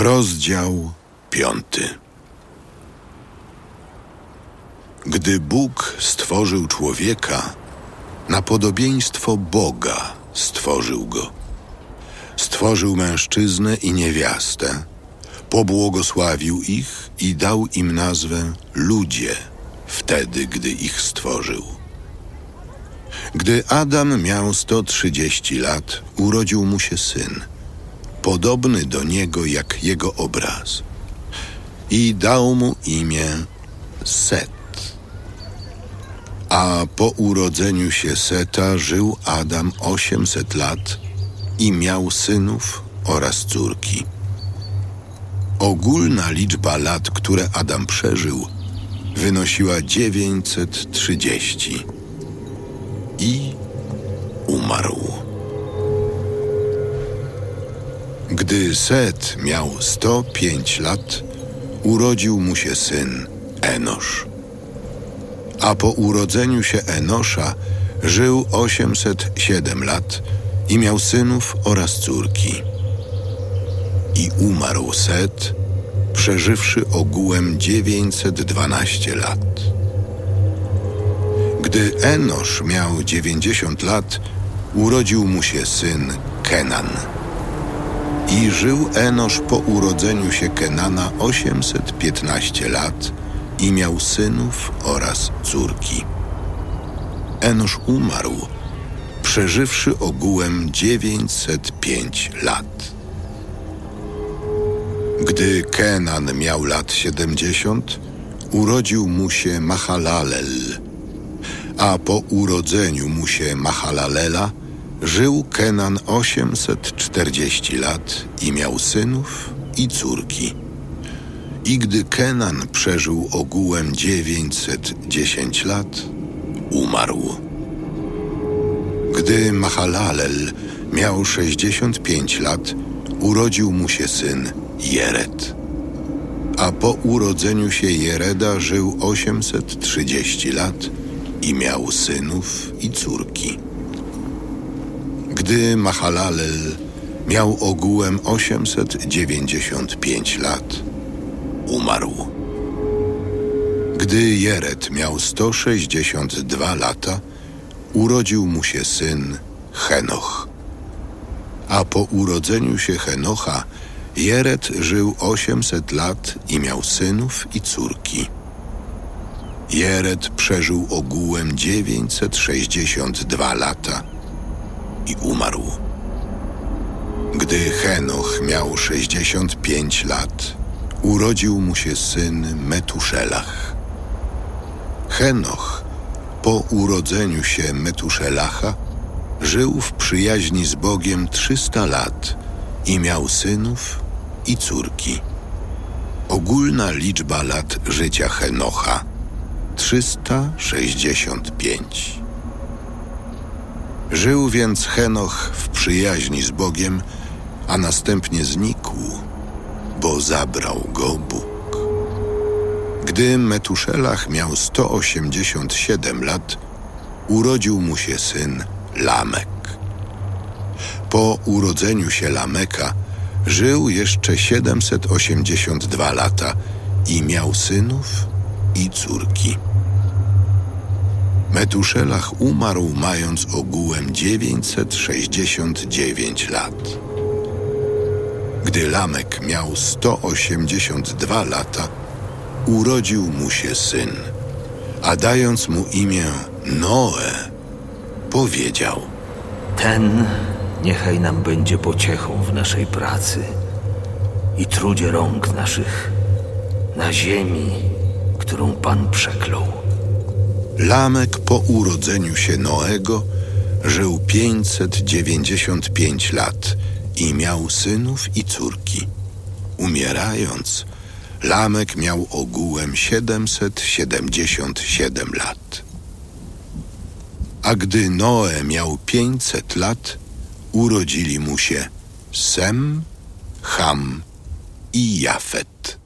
Rozdział piąty. Gdy Bóg stworzył człowieka, na podobieństwo Boga stworzył go. Stworzył mężczyznę i niewiastę, pobłogosławił ich i dał im nazwę ludzie, wtedy gdy ich stworzył. Gdy Adam miał 130 lat, urodził mu się syn, podobny do niego jak jego obraz. I dał mu imię Set. A po urodzeniu się Seta żył Adam 800 lat i miał synów oraz córki. Ogólna liczba lat, które Adam przeżył, wynosiła 930 i Gdy Set miał 105 lat, urodził mu się syn Enosz. A po urodzeniu się Enosza żył 807 lat i miał synów oraz córki. I umarł Set, przeżywszy ogółem 912 lat. Gdy Enosz miał 90 lat, urodził mu się syn Kenan. I żył Enosz po urodzeniu się Kenana 815 lat i miał synów oraz córki. Enosz umarł, przeżywszy ogółem 905 lat. Gdy Kenan miał lat 70, urodził mu się Mahalalel, a po urodzeniu mu się Mahalalela żył Kenan 840 lat i miał synów i córki. I gdy Kenan przeżył ogółem 910 lat, umarł. Gdy Mahalalel miał 65 lat, urodził mu się syn Jered. A po urodzeniu się Jereda żył 830 lat i miał synów i córki. Gdy Mahalalel miał ogółem 895 lat, umarł. Gdy Jered miał 162 lata, urodził mu się syn Henoch. A po urodzeniu się Henocha, Jered żył 800 lat i miał synów i córki. Jered przeżył ogółem 962 lata i umarł. Gdy Henoch miał 65 lat, urodził mu się syn Metuszelach. Henoch po urodzeniu się Metuszelacha żył w przyjaźni z Bogiem 300 lat i miał synów i córki. Ogólna liczba lat życia Henocha 365. Żył więc Henoch w przyjaźni z Bogiem, a następnie znikł, bo zabrał go Bóg. Gdy Metuszelach miał 187 lat, urodził mu się syn Lamek. Po urodzeniu się Lameka żył jeszcze 782 lata i miał synów i córki. Metuszelach umarł mając ogółem 969 lat. Gdy Lamek miał 182 lata, urodził mu się syn, a dając mu imię Noe, powiedział: Ten niechaj nam będzie pociechą w naszej pracy i trudzie rąk naszych na ziemi, którą Pan przeklął. Lamek po urodzeniu się Noego żył 595 lat i miał synów i córki. Umierając, Lamek miał ogółem 777 lat. A gdy Noe miał 500 lat, urodzili mu się Sem, Ham i Jafet.